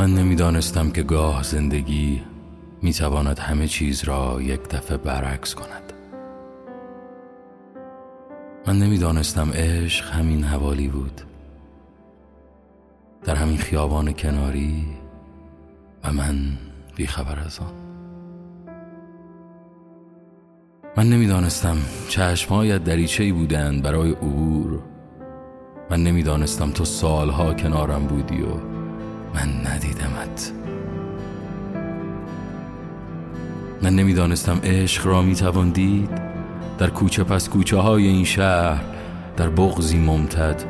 من نمی‌دانستم که گاه زندگی می‌تواند همه چیز را یک دفعه برعکس کند. من نمی‌دانستم عشق همین حوالی بود. در همین خیابان کناری و من بیخبر از آن. من نمی‌دانستم چشمهایت دریچه بودند برای عبور. من نمی‌دانستم تو سالها کنارم بودی و من ندیدمت. من نمی‌دانستم عشق را می‌توان دید. در کوچه پس کوچه های این شهر در بغزی ممتد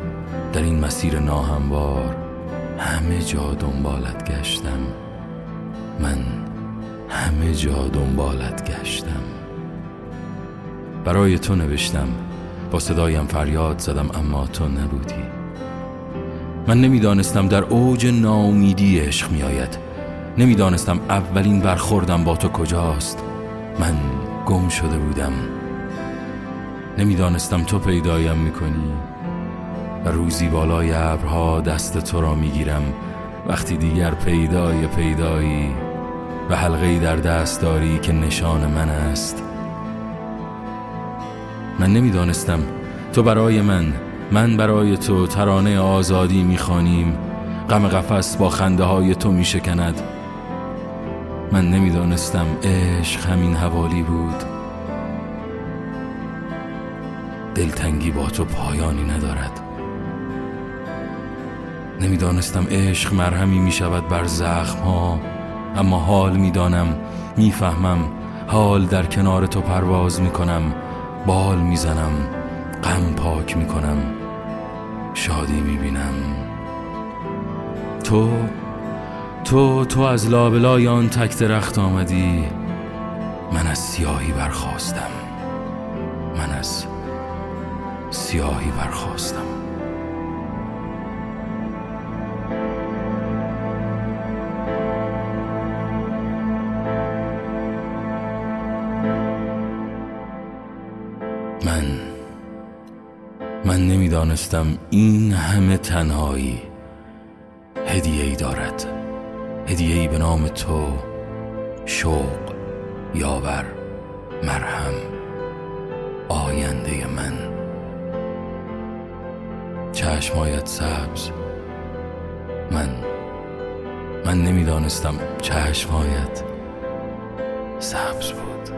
در این مسیر ناهموار همه جا دنبالت گشتم. من همه جا دنبالت گشتم. برای تو نوشتم. با صدایم فریاد زدم اما تو نبودی. من نمی‌دانستم در اوج ناامیدی عشق میآید. نمی‌دانستم اولین برخوردم با تو کجاست. من گم شده بودم. نمی‌دانستم تو پیدایم می‌کنی. و روزی بالای ابرها دست تو را می‌گیرم. وقتی دیگر پیدای پیدایی و حلقه در دست داری که نشان من است. من نمی‌دانستم تو برای من من برای تو ترانه آزادی می‌خوانیم. غم قفس با خنده های تو میشکند. من نمی‌دانستم عشق همین حوالی بود. دلتنگی با تو پایانی ندارد. نمی‌دانستم عشق مرهمی می شود بر زخم ها اما حال می‌دانم می‌فهمم حال در کنار تو پرواز می کنم بال می‌زنم غم پاک می کنم شادی می بینم تو تو تو از لابلای آن تک درخت آمدی. من از سیاهی برخواستم من از سیاهی برخواستم من من نمی‌دانستم این همه تنهایی هدیه ای دارد. هدیه ای به نام تو شوق یاور مرهم آینده من. چشمایت سبز. من من نمی‌دانستم چشمایت سبز بود.